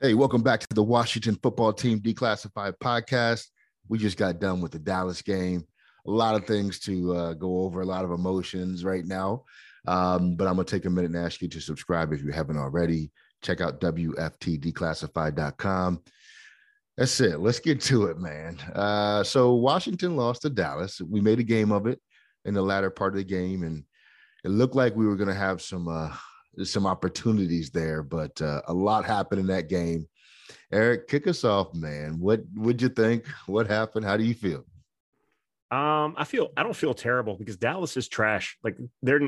Hey, welcome back to the Washington football team declassified podcast. We just got done with the Dallas game. A lot of things to uh, go over, a lot of emotions right now. Um, but I'm going to take a minute and ask you to subscribe if you haven't already. Check out WFTDeclassified.com. That's it. Let's get to it, man. Uh, so, Washington lost to Dallas. We made a game of it in the latter part of the game, and it looked like we were going to have some. Uh, some opportunities there, but uh, a lot happened in that game. Eric, kick us off, man. What would you think? What happened? How do you feel? Um, I feel I don't feel terrible because Dallas is trash. Like they're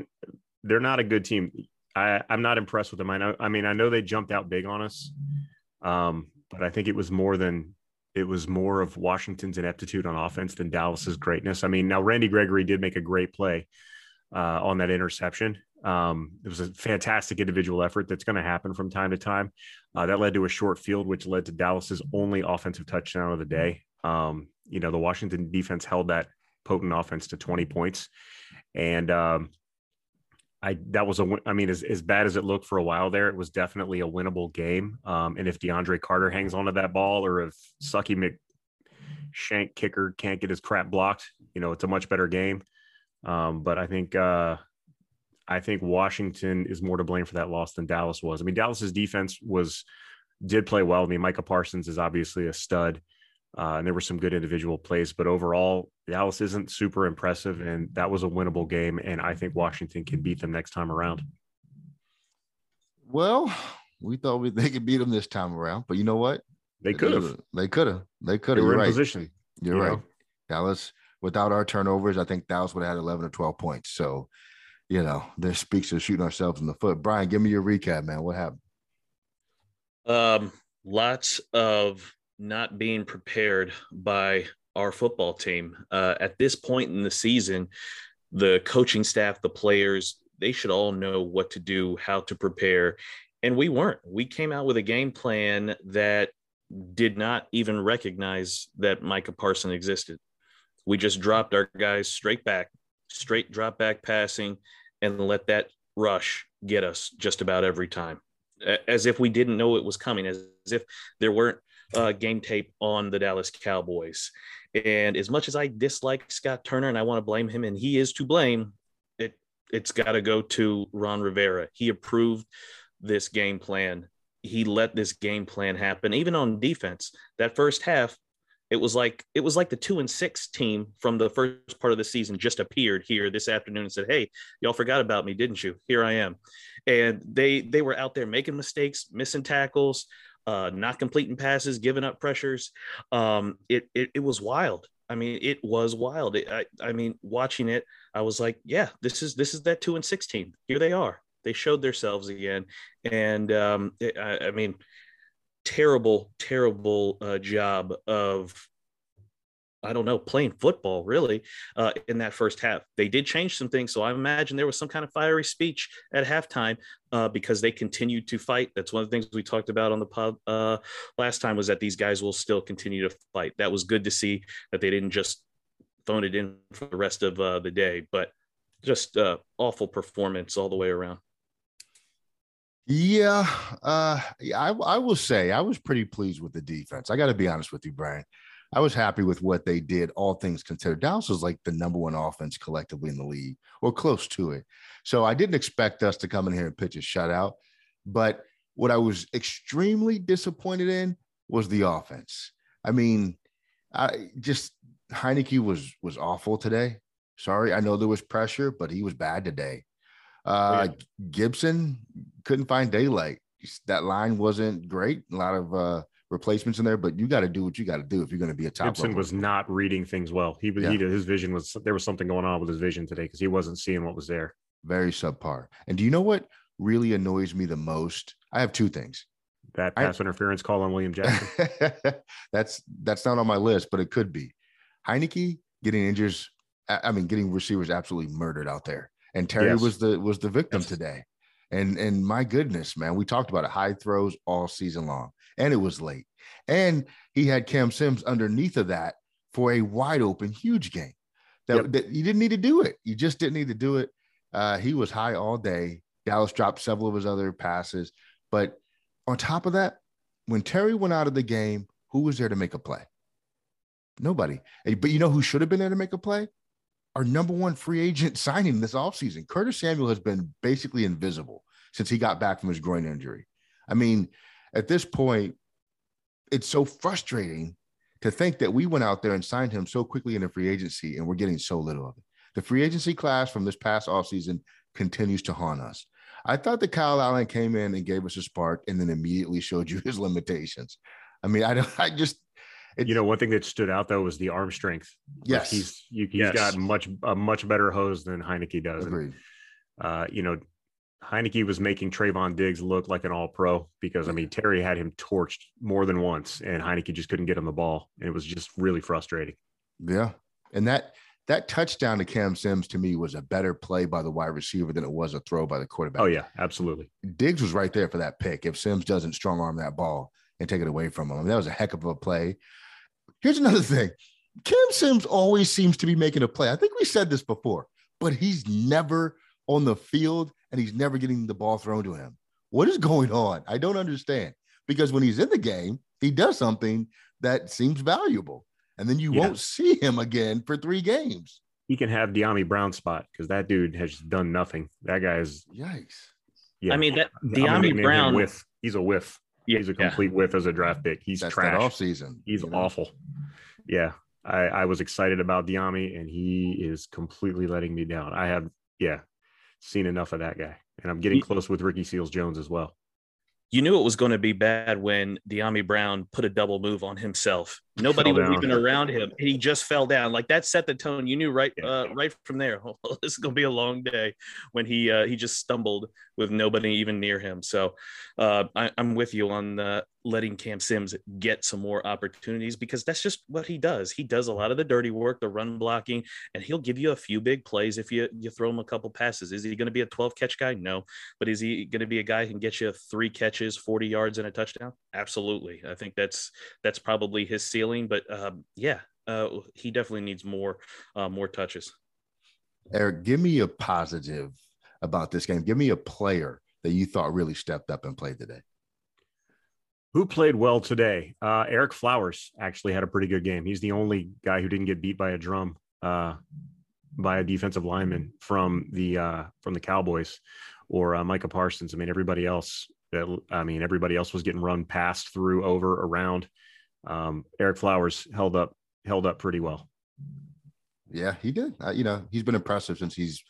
they're not a good team. I I'm not impressed with them. I know. I mean, I know they jumped out big on us, um, but I think it was more than it was more of Washington's ineptitude on offense than Dallas's greatness. I mean, now Randy Gregory did make a great play uh, on that interception, um, it was a fantastic individual effort that's going to happen from time to time. Uh, that led to a short field, which led to Dallas's only offensive touchdown of the day. Um, you know, the Washington defense held that potent offense to 20 points. And um, I that was a I mean, as, as bad as it looked for a while there, it was definitely a winnable game. Um, and if DeAndre Carter hangs onto that ball, or if Sucky Mc Shank kicker can't get his crap blocked, you know, it's a much better game. Um, but I think uh, I think Washington is more to blame for that loss than Dallas was. I mean, Dallas's defense was did play well. I mean, Micah Parsons is obviously a stud, uh, and there were some good individual plays, but overall, Dallas isn't super impressive, and that was a winnable game. And I think Washington can beat them next time around. Well, we thought we, they could beat them this time around, but you know what? They could have. They could have. They could have. They were You're in right. position. You're you right. know? Dallas, without our turnovers, I think Dallas would have had 11 or 12 points. So you know, this speaks to shooting ourselves in the foot. Brian, give me your recap, man. What happened? Um, lots of not being prepared by our football team. Uh, at this point in the season, the coaching staff, the players, they should all know what to do, how to prepare. And we weren't. We came out with a game plan that did not even recognize that Micah Parson existed. We just dropped our guys straight back, straight drop back passing, and let that rush get us just about every time, as if we didn't know it was coming, as if there weren't uh, game tape on the Dallas Cowboys. And as much as I dislike Scott Turner and I want to blame him, and he is to blame, it it's got to go to Ron Rivera. He approved this game plan. He let this game plan happen, even on defense. That first half, it was like it was like the two and six team from the first part of the season just appeared here this afternoon and said, "Hey, y'all forgot about me, didn't you? Here I am." And they they were out there making mistakes, missing tackles, uh, not completing passes, giving up pressures. Um, it, it it was wild. I mean, it was wild. It, I I mean, watching it, I was like, "Yeah, this is this is that two and six team. Here they are. They showed themselves again." And um, it, I, I mean terrible, terrible uh, job of I don't know, playing football really uh, in that first half. They did change some things. So I imagine there was some kind of fiery speech at halftime uh, because they continued to fight. That's one of the things we talked about on the pod uh, last time was that these guys will still continue to fight. That was good to see that they didn't just phone it in for the rest of uh, the day, but just uh, awful performance all the way around. Yeah, uh, I, I will say I was pretty pleased with the defense. I got to be honest with you, Brian. I was happy with what they did, all things considered. Dallas was like the number one offense collectively in the league, or close to it. So I didn't expect us to come in here and pitch a shutout. But what I was extremely disappointed in was the offense. I mean, I just Heinicke was was awful today. Sorry, I know there was pressure, but he was bad today. Uh, yeah. Gibson couldn't find daylight. That line wasn't great. A lot of uh, replacements in there, but you got to do what you got to do if you're going to be a top. Gibson level. was not reading things well. He yeah. he did, his vision was there was something going on with his vision today because he wasn't seeing what was there. Very subpar. And do you know what really annoys me the most? I have two things. that pass I, interference call on William Jackson. that's that's not on my list, but it could be. Heinicke getting injured. I mean, getting receivers absolutely murdered out there. And Terry yes. was the was the victim yes. today. And and my goodness, man, we talked about it. High throws all season long, and it was late. And he had Cam Sims underneath of that for a wide open, huge game. That, yep. that you didn't need to do it. You just didn't need to do it. Uh, he was high all day. Dallas dropped several of his other passes, but on top of that, when Terry went out of the game, who was there to make a play? Nobody. But you know who should have been there to make a play? Our number one free agent signing this offseason. Curtis Samuel has been basically invisible since he got back from his groin injury. I mean, at this point, it's so frustrating to think that we went out there and signed him so quickly in a free agency and we're getting so little of it. The free agency class from this past offseason continues to haunt us. I thought that Kyle Allen came in and gave us a spark and then immediately showed you his limitations. I mean, I don't, I just, you know, one thing that stood out though was the arm strength. Yes, like he's you, he's yes. got much a much better hose than Heinicke does. And, uh, you know, Heinicke was making Trevon Diggs look like an all pro because I mean Terry had him torched more than once and Heinicke just couldn't get him the ball. And it was just really frustrating. Yeah. And that that touchdown to Cam Sims to me was a better play by the wide receiver than it was a throw by the quarterback. Oh, yeah, absolutely. Diggs was right there for that pick. If Sims doesn't strong arm that ball and take it away from him, I mean, that was a heck of a play. Here's another thing Cam Sims always seems to be making a play. I think we said this before, but he's never on the field and he's never getting the ball thrown to him. What is going on? I don't understand because when he's in the game, he does something that seems valuable, and then you yeah. won't see him again for three games. He can have Dyami Brown spot because that dude has done nothing. That guy is yikes. Yeah, I mean that Dyami Brown with He's a whiff. Yeah, he's a complete yeah. whiff as a draft pick. He's That's trash. off season. He's you know? awful. Yeah, I, I was excited about Dyami, and he is completely letting me down. I have yeah seen enough of that guy and I'm getting close with Ricky Seals Jones as well. You knew it was going to be bad when Dyami Brown put a double move on himself. Nobody was even around him. He just fell down. Like that set the tone. You knew right, uh, right from there. Oh, this is going to be a long day when he uh, he just stumbled with nobody even near him. So uh, I, am with you on the letting Cam Sims get some more opportunities because that's just what he does. He does a lot of the dirty work, the run blocking, and he'll give you a few big plays if you you throw him a couple passes. Is he going to be a 12 catch guy? No, but is he going to be a guy who can get you three catches, 40 yards, and a touchdown? Absolutely. I think that's that's probably his ceiling. But um, yeah, uh, he definitely needs more uh, more touches. Eric, give me a positive about this game. Give me a player that you thought really stepped up and played today. Who played well today? Uh, Ereck Flowers actually had a pretty good game. He's the only guy who didn't get beat by a drum uh, by a defensive lineman from the uh, from the Cowboys or uh, Micah Parsons. I mean, everybody else. I mean, everybody else was getting run past, through, over, around. Um, Ereck Flowers held up held up pretty well. Yeah, he did. Uh, you know, he's been impressive since he's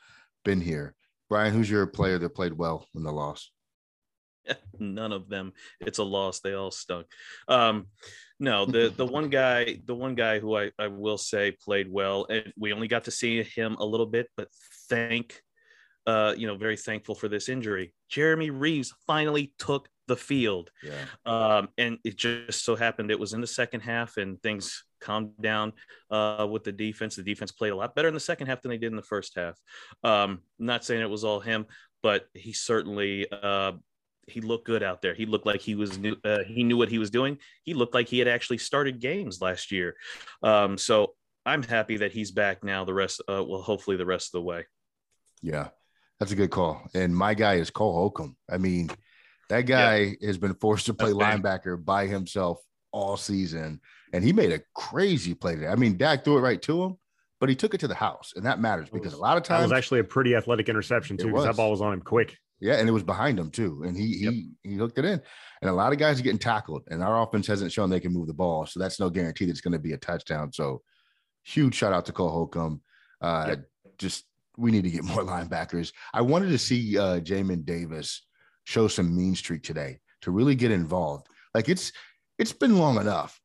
been here. Brian, who's your player that played well in the loss? None of them. It's a loss. They all stunk. Um, no, the the one guy, the one guy who I, I will say played well, and we only got to see him a little bit, but thank uh, you know, very thankful for this injury. Jeremy Reaves finally took the field. Yeah. Um, and it just so happened it was in the second half and things calmed down uh, with the defense. The defense played a lot better in the second half than they did in the first half. Um, not saying it was all him, but he certainly uh, he looked good out there. He looked like he was new. Uh, he knew what he was doing. He looked like he had actually started games last year. Um, so I'm happy that he's back now. The rest, uh, well, hopefully the rest of the way. Yeah, that's a good call. And my guy is Cole Holcomb. I mean, that guy yeah. has been forced to play linebacker by himself all season, and he made a crazy play today. I mean, Dak threw it right to him, but he took it to the house, and that matters because a lot of times it was actually a pretty athletic interception too, because that ball was on him quick. Yeah, and it was behind him too, and he yep. he he hooked it in. And a lot of guys are getting tackled, and our offense hasn't shown they can move the ball, so that's no guarantee that it's going to be a touchdown. So, huge shout out to Cole Holcomb. Uh, yep. Just we need to get more linebackers. I wanted to see uh, Jamin Davis show some mean streak today to really get involved. Like it's it's been long enough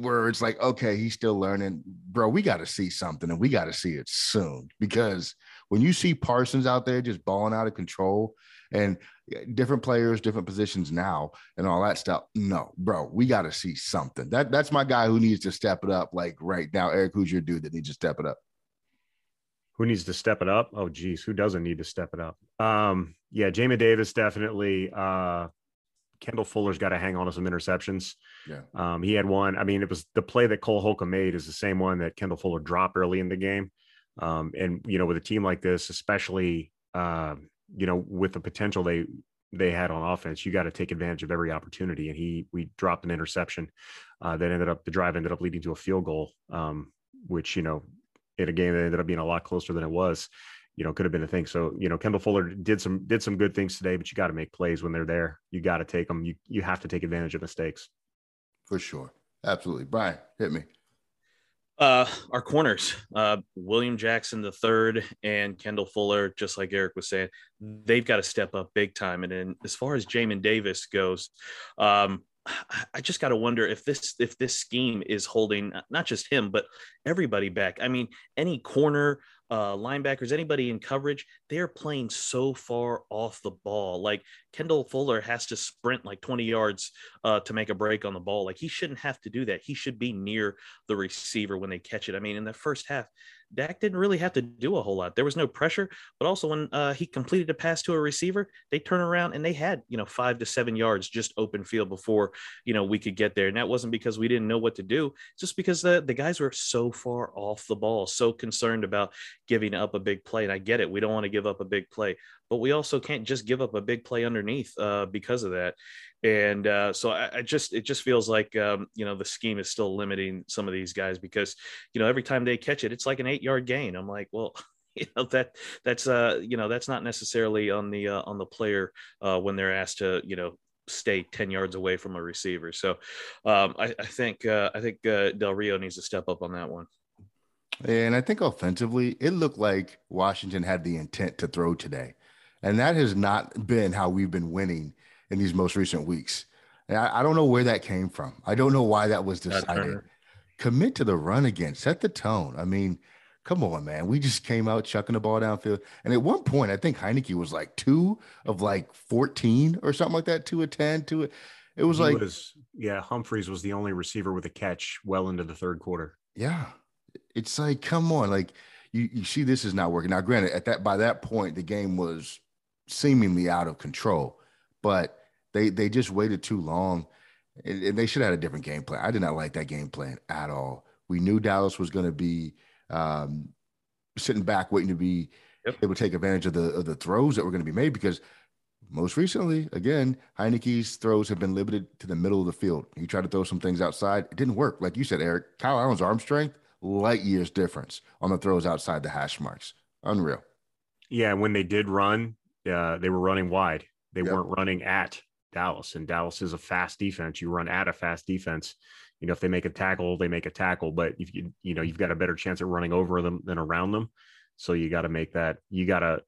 where it's like, okay, he's still learning, bro. We got to see something, and we got to see it soon because When you see Parsons out there just balling out of control and eh, different players, different positions now, and all that stuff, no, bro, we got to see something. That that's my guy who needs to step it up. Like right now, Eric, who's your dude that needs to step it up? Who needs to step it up? Oh, geez, who doesn't need to step it up? Um, yeah, Jamin Davis definitely. Uh, Kendall Fuller's got to hang on to some interceptions. Yeah. Um, he had one. I mean, it was the play that Cole Holcomb made is the same one that Kendall Fuller dropped early in the game. Um, and you know, with a team like this, especially uh, you know, with the potential they they had on offense, you got to take advantage of every opportunity. And he we dropped an interception uh, that ended up the drive ended up leading to a field goal, um, which you know, in a game that ended up being a lot closer than it was you know, could have been a thing. So, you know, Kendall Fuller did some did some good things today, but you got to make plays when they're there. You got to take them. You you have to take advantage of mistakes. For sure. Absolutely. Brian, hit me. Uh, our corners, uh, William Jackson the third and Kendall Fuller, just like Eric was saying, they've got to step up big time. And then as far as Jamin Davis goes, um, I just got to wonder if this if this scheme is holding not just him but everybody back. I mean, any corner, uh, linebackers, anybody in coverage, they're playing so far off the ball. Like Kendall Fuller has to sprint like 20 yards uh, to make a break on the ball. Like he shouldn't have to do that. He should be near the receiver when they catch it. I mean, in the first half, Dak didn't really have to do a whole lot. There was no pressure, but also when uh, he completed a pass to a receiver, they turn around and they had, you know, five to seven yards just open field before, you know, we could get there. And that wasn't because we didn't know what to do, just because the, the guys were so far off the ball, so concerned about giving up a big play. And I get it. We don't want to give up a big play, but we also can't just give up a big play underneath uh, because of that and uh, so I, I, just it just feels like um, you know the scheme is still limiting some of these guys because you know every time they catch it, it's like an eight yard gain. I'm like, well. You know that that's uh you know that's not necessarily on the uh, on the player uh, when they're asked to you know stay 10 yards away from a receiver. So um, I, I, think uh, I think uh, Del Rio needs to step up on that one. And I think offensively, it looked like Washington had the intent to throw today. And that has not been how we've been winning in these most recent weeks. And I, I don't know where that came from. I don't know why that was decided. Commit to the run again. Set the tone. I mean, come on, man. We just came out chucking the ball downfield. And at one point, I think Heinicke was like two of like 14 or something like that, two of 10, two. Of, it was he like, was, yeah, Humphries was the only receiver with a catch well into the third quarter. Yeah. It's like, come on. Like, you, you see, this is not working. Now, granted, at that by that point, the game was seemingly out of control, but they they just waited too long, and, and they should have had a different game plan. I did not like that game plan at all. We knew Dallas was going to be um, sitting back, waiting to be yep. able to take advantage of the of the throws that were going to be made because most recently, again, Heinicke's throws have been limited to the middle of the field. He tried to throw some things outside. It didn't work. Like you said, Eric, Kyle Allen's arm strength, light years difference on the throws outside the hash marks. Unreal. Yeah. When they did run, uh, they were running wide. They yep. weren't running at Dallas, and Dallas is a fast defense. You run at a fast defense. You know, if they make a tackle, they make a tackle, but if you you know you've got a better chance at running over them than around them. So you got to make that. You got to.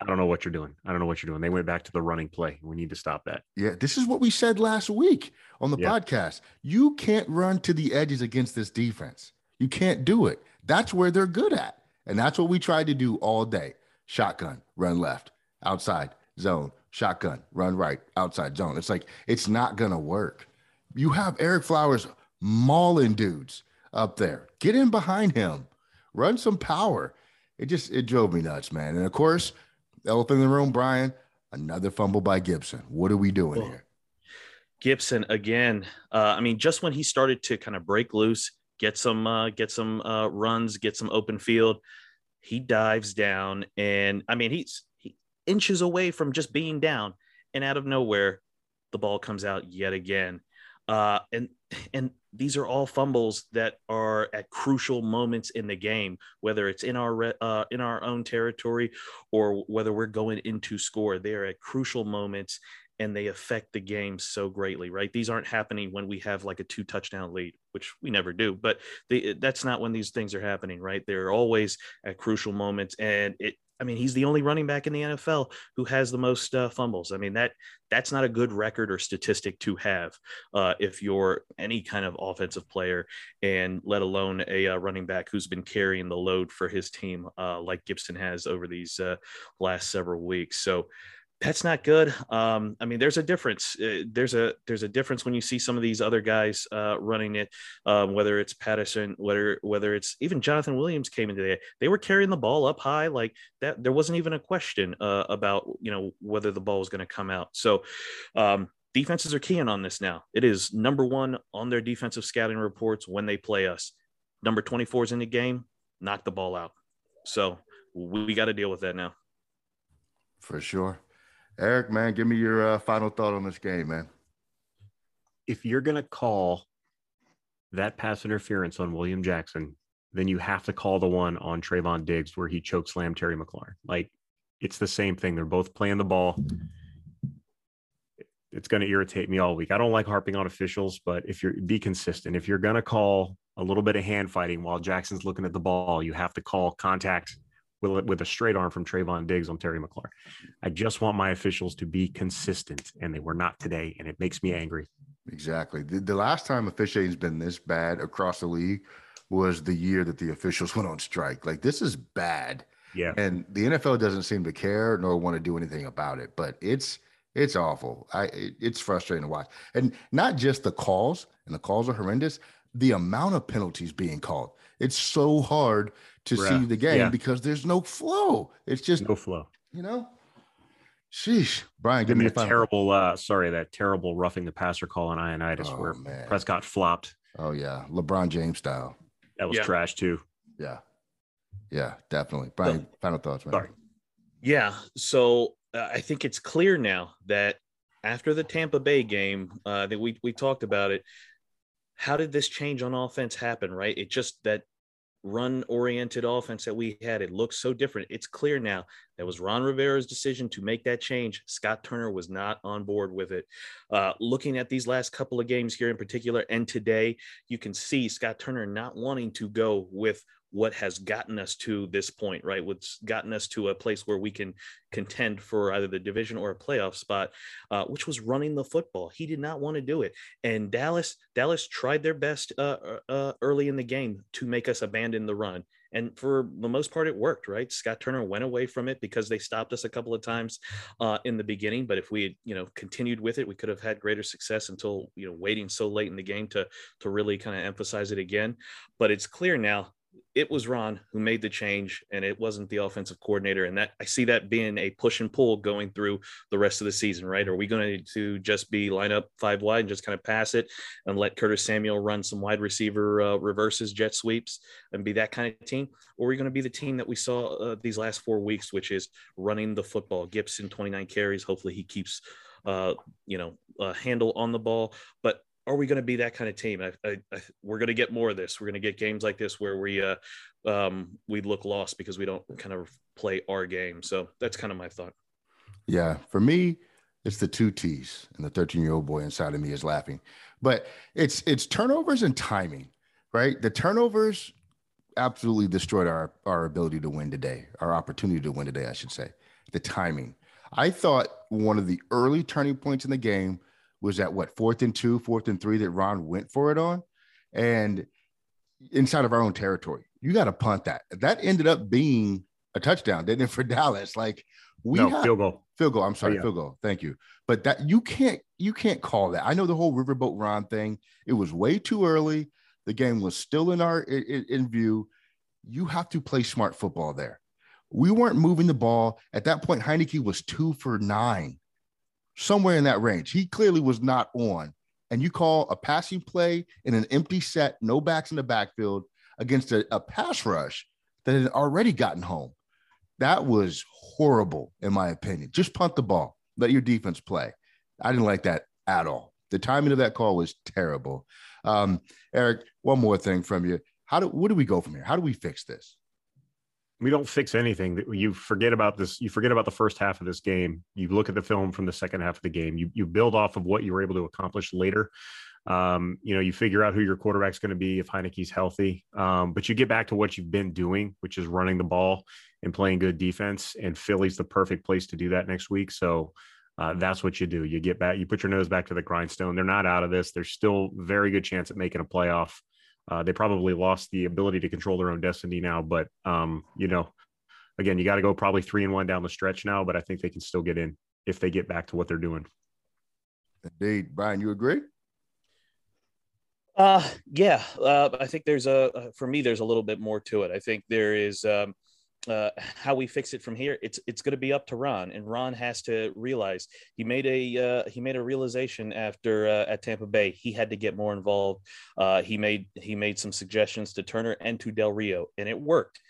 I don't know what you're doing. I don't know what you're doing. They went back to the running play. We need to stop that. Yeah, this is what we said last week on the yeah. podcast. You can't run to the edges against this defense. You can't do it. That's where they're good at. And that's what we tried to do all day. Shotgun, run left, outside, zone, shotgun, run right, outside zone. It's like it's not gonna work. You have Ereck Flowers mauling dudes up there. Get in behind him, run some power. It just it drove me nuts, man. And of course, elephant in the room, Brian, another fumble by Gibson. What are we doing here? Gibson again. Uh, I mean, just when he started to kind of break loose, get some uh, get some uh, runs, get some open field, he dives down, and I mean he's inches away from just being down, and out of nowhere, the ball comes out yet again. Uh, and and these are all fumbles that are at crucial moments in the game, whether it's in our uh, in our own territory or whether we're going into score. They are at crucial moments, and they affect the game so greatly. Right? These aren't happening when we have like a two touchdown lead, which we never do. But they, that's not when these things are happening. Right? They're always at crucial moments, and it I mean, he's the only running back in the NFL who has the most uh, fumbles. I mean, that that's not a good record or statistic to have uh, if you're any kind of offensive player, and let alone a uh, running back who's been carrying the load for his team uh, like Gibson has over these uh, last several weeks. So that's not good. Um, I mean, there's a difference. Uh, there's a there's a difference when you see some of these other guys uh, running it, um, whether it's Patterson, whether whether it's even Jonathan Williams came into the they were carrying the ball up high like that. There wasn't even a question uh, about you know whether the ball was going to come out. So um, defenses are keying on this now. It is number one on their defensive scouting reports when they play us. Number 24 is in the game, knock the ball out. So we got to deal with that now. For sure. Eric, man, give me your uh, final thought on this game, man. If you're going to call that pass interference on William Jackson, then you have to call the one on Trevon Diggs where he choke slammed Terry McLaurin. Like it's the same thing. They're both playing the ball. It's going to irritate me all week. I don't like harping on officials, but if you're be consistent, if you're going to call a little bit of hand fighting while Jackson's looking at the ball, you have to call contact with, with a straight arm from Trevon Diggs on Terry McLaurin. I just want my officials to be consistent, and they were not today, and it makes me angry. Exactly. The, the last time officiating's been this bad across the league was the year that the officials went on strike. Like this is bad. Yeah. And the NFL doesn't seem to care nor want to do anything about it, but it's it's awful. I it's frustrating to watch. And not just the calls, and the calls are horrendous, the amount of penalties being called. It's so hard to Bruh. see the game yeah. because there's no flow. It's just no flow. You know. Sheesh, Brian, give I mean, me a terrible. Uh, sorry, that terrible roughing the passer call on Ioannidis oh, where man. Prescott flopped. Oh yeah, LeBron James style. That was yeah. trash too. Yeah, yeah, definitely. Brian, so, final thoughts, man. Sorry. Yeah, so uh, I think it's clear now that after the Tampa Bay game, uh, that we we talked about it. How did this change on offense happen? Right, it just that run oriented offense that we had. It looks so different. It's clear now that was Ron Rivera's decision to make that change. Scott Turner was not on board with it. Uh, looking at these last couple of games here in particular and today, you can see Scott Turner not wanting to go with what has gotten us to this point, right? What's gotten us to a place where we can contend for either the division or a playoff spot, uh, which was running the football. He did not want to do it, and Dallas Dallas tried their best uh, uh, uh, early in the game to make us abandon the run. And for the most part, it worked, right? Scott Turner went away from it because they stopped us a couple of times uh, in the beginning. But if we had, you know, continued with it, we could have had greater success until, you know, waiting so late in the game to to really kind of emphasize it again. But it's clear now it was Ron who made the change and it wasn't the offensive coordinator. And that I see that being a push and pull going through the rest of the season, right? Are we going to just be line up five wide and just kind of pass it and let Curtis Samuel run some wide receiver uh, reverses, jet sweeps, and be that kind of team? Or are we going to be the team that we saw uh, these last four weeks, which is running the football? Gibson, 29 carries. Hopefully he keeps, uh, you know, a handle on the ball. But are we going to be that kind of team? I, I, I, we're going to get more of this. We're going to get games like this where we uh, um, we look lost because we don't kind of play our game. So that's kind of my thought. Yeah, for me, it's the two T's, and the 13 year old boy inside of me is laughing. But it's it's turnovers and timing, right? The turnovers absolutely destroyed our our ability to win today, our opportunity to win today, I should say. The timing. I thought one of the early turning points in the game was that what fourth and two, fourth and three that Ron went for it on, and inside of our own territory. You got to punt that. That ended up being a touchdown, didn't it, for Dallas? Like we no, have, field goal. Field goal. I'm sorry, oh, yeah. field goal. Thank you. But that you can't you can't call that. I know the whole riverboat Ron thing. It was way too early. The game was still in our in, in view. You have to play smart football there. We weren't moving the ball at that point. Heinicke was two for nine somewhere in that range. He clearly was not on. And you call a passing play in an empty set, no backs in the backfield against a, a pass rush that had already gotten home. That was horrible, in my opinion. Just punt the ball, let your defense play. I didn't like that at all. The timing of that call was terrible. Um, Eric, one more thing from you. How do what do we go from here? How do we fix this? We don't fix anything. You forget about this. You forget about the first half of this game. You look at the film from the second half of the game. You you build off of what you were able to accomplish later. Um, you know, you figure out who your quarterback's going to be if Heinicke's healthy. Um, but you get back to what you've been doing, which is running the ball and playing good defense. And Philly's the perfect place to do that next week. So uh, that's what you do. You get back, you put your nose back to the grindstone. They're not out of this. There's still very good chance at making a playoff. Uh, they probably lost the ability to control their own destiny now, but um, you know, again, you got to go probably three and one down the stretch now. But I think they can still get in if they get back to what they're doing. Indeed, Brian, you agree? Uh, yeah. Uh, I think there's a uh, for me there's a little bit more to it. I think there is um, uh, how we fix it from here. It's it's going to be up to Ron, and Ron has to realize he made a uh, he made a realization after uh, at Tampa Bay. He had to get more involved. Uh, he made he made some suggestions to Turner and to Del Rio, and it worked.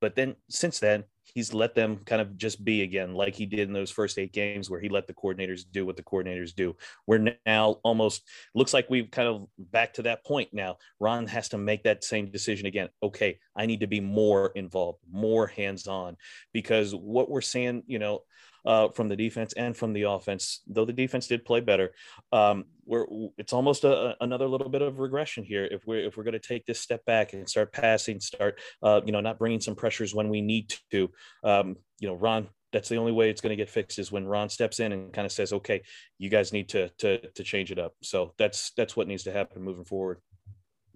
But then since then, he's let them kind of just be again, like he did in those first eight games where he let the coordinators do what the coordinators do. We're now almost looks like we've kind of back to that point now. Ron has to make that same decision again. Okay, I need to be more involved, more hands on, because what we're seeing, you know, uh, from the defense and from the offense. Though the defense did play better, um, we're it's almost a, another little bit of regression here. If we're if we're going to take this step back and start passing, start uh, you know not bringing some pressures when we need to. Um, you know, Ron. That's the only way it's going to get fixed is when Ron steps in and kind of says, "Okay, you guys need to to to change it up." So that's that's what needs to happen moving forward.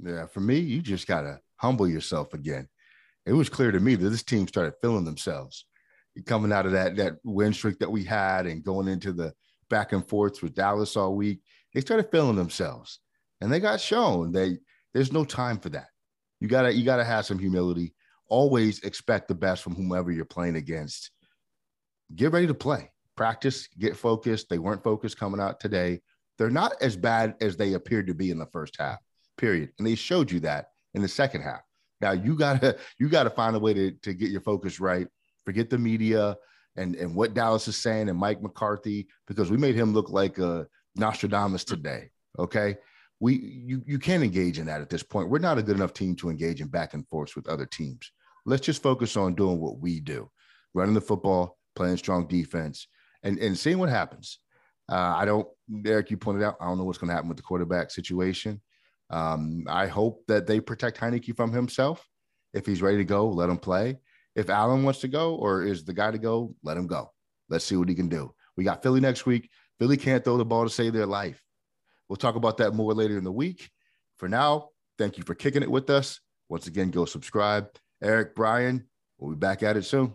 Yeah, for me, you just gotta humble yourself again. It was clear to me that this team started feeling themselves coming out of that that win streak that we had and going into the back and forths with Dallas all week, they started feeling themselves, and they got shown that there's no time for that. You gotta you gotta have some humility. Always expect the best from whomever you're playing against. Get ready to play. Practice. Get focused. They weren't focused coming out today. They're not as bad as they appeared to be in the first half. Period. And they showed you that in the second half. Now you gotta you gotta find a way to, to get your focus right forget the media and, and what Dallas is saying and Mike McCarthy, because we made him look like a Nostradamus today. Okay. We you you can't engage in that at this point. We're not a good enough team to engage in back and forth with other teams. Let's just focus on doing what we do, running the football, playing strong defense, and, and seeing what happens. Uh, I don't, Eric, you pointed out, I don't know what's going to happen with the quarterback situation. Um, I hope that they protect Heinicke from himself. If he's ready to go, let him play. If Allen wants to go or is the guy to go, let him go. Let's see what he can do. We got Philly next week. Philly can't throw the ball to save their life. We'll talk about that more later in the week. For now, thank you for kicking it with us. Once again, go subscribe. Eric, Brian, we'll be back at it soon.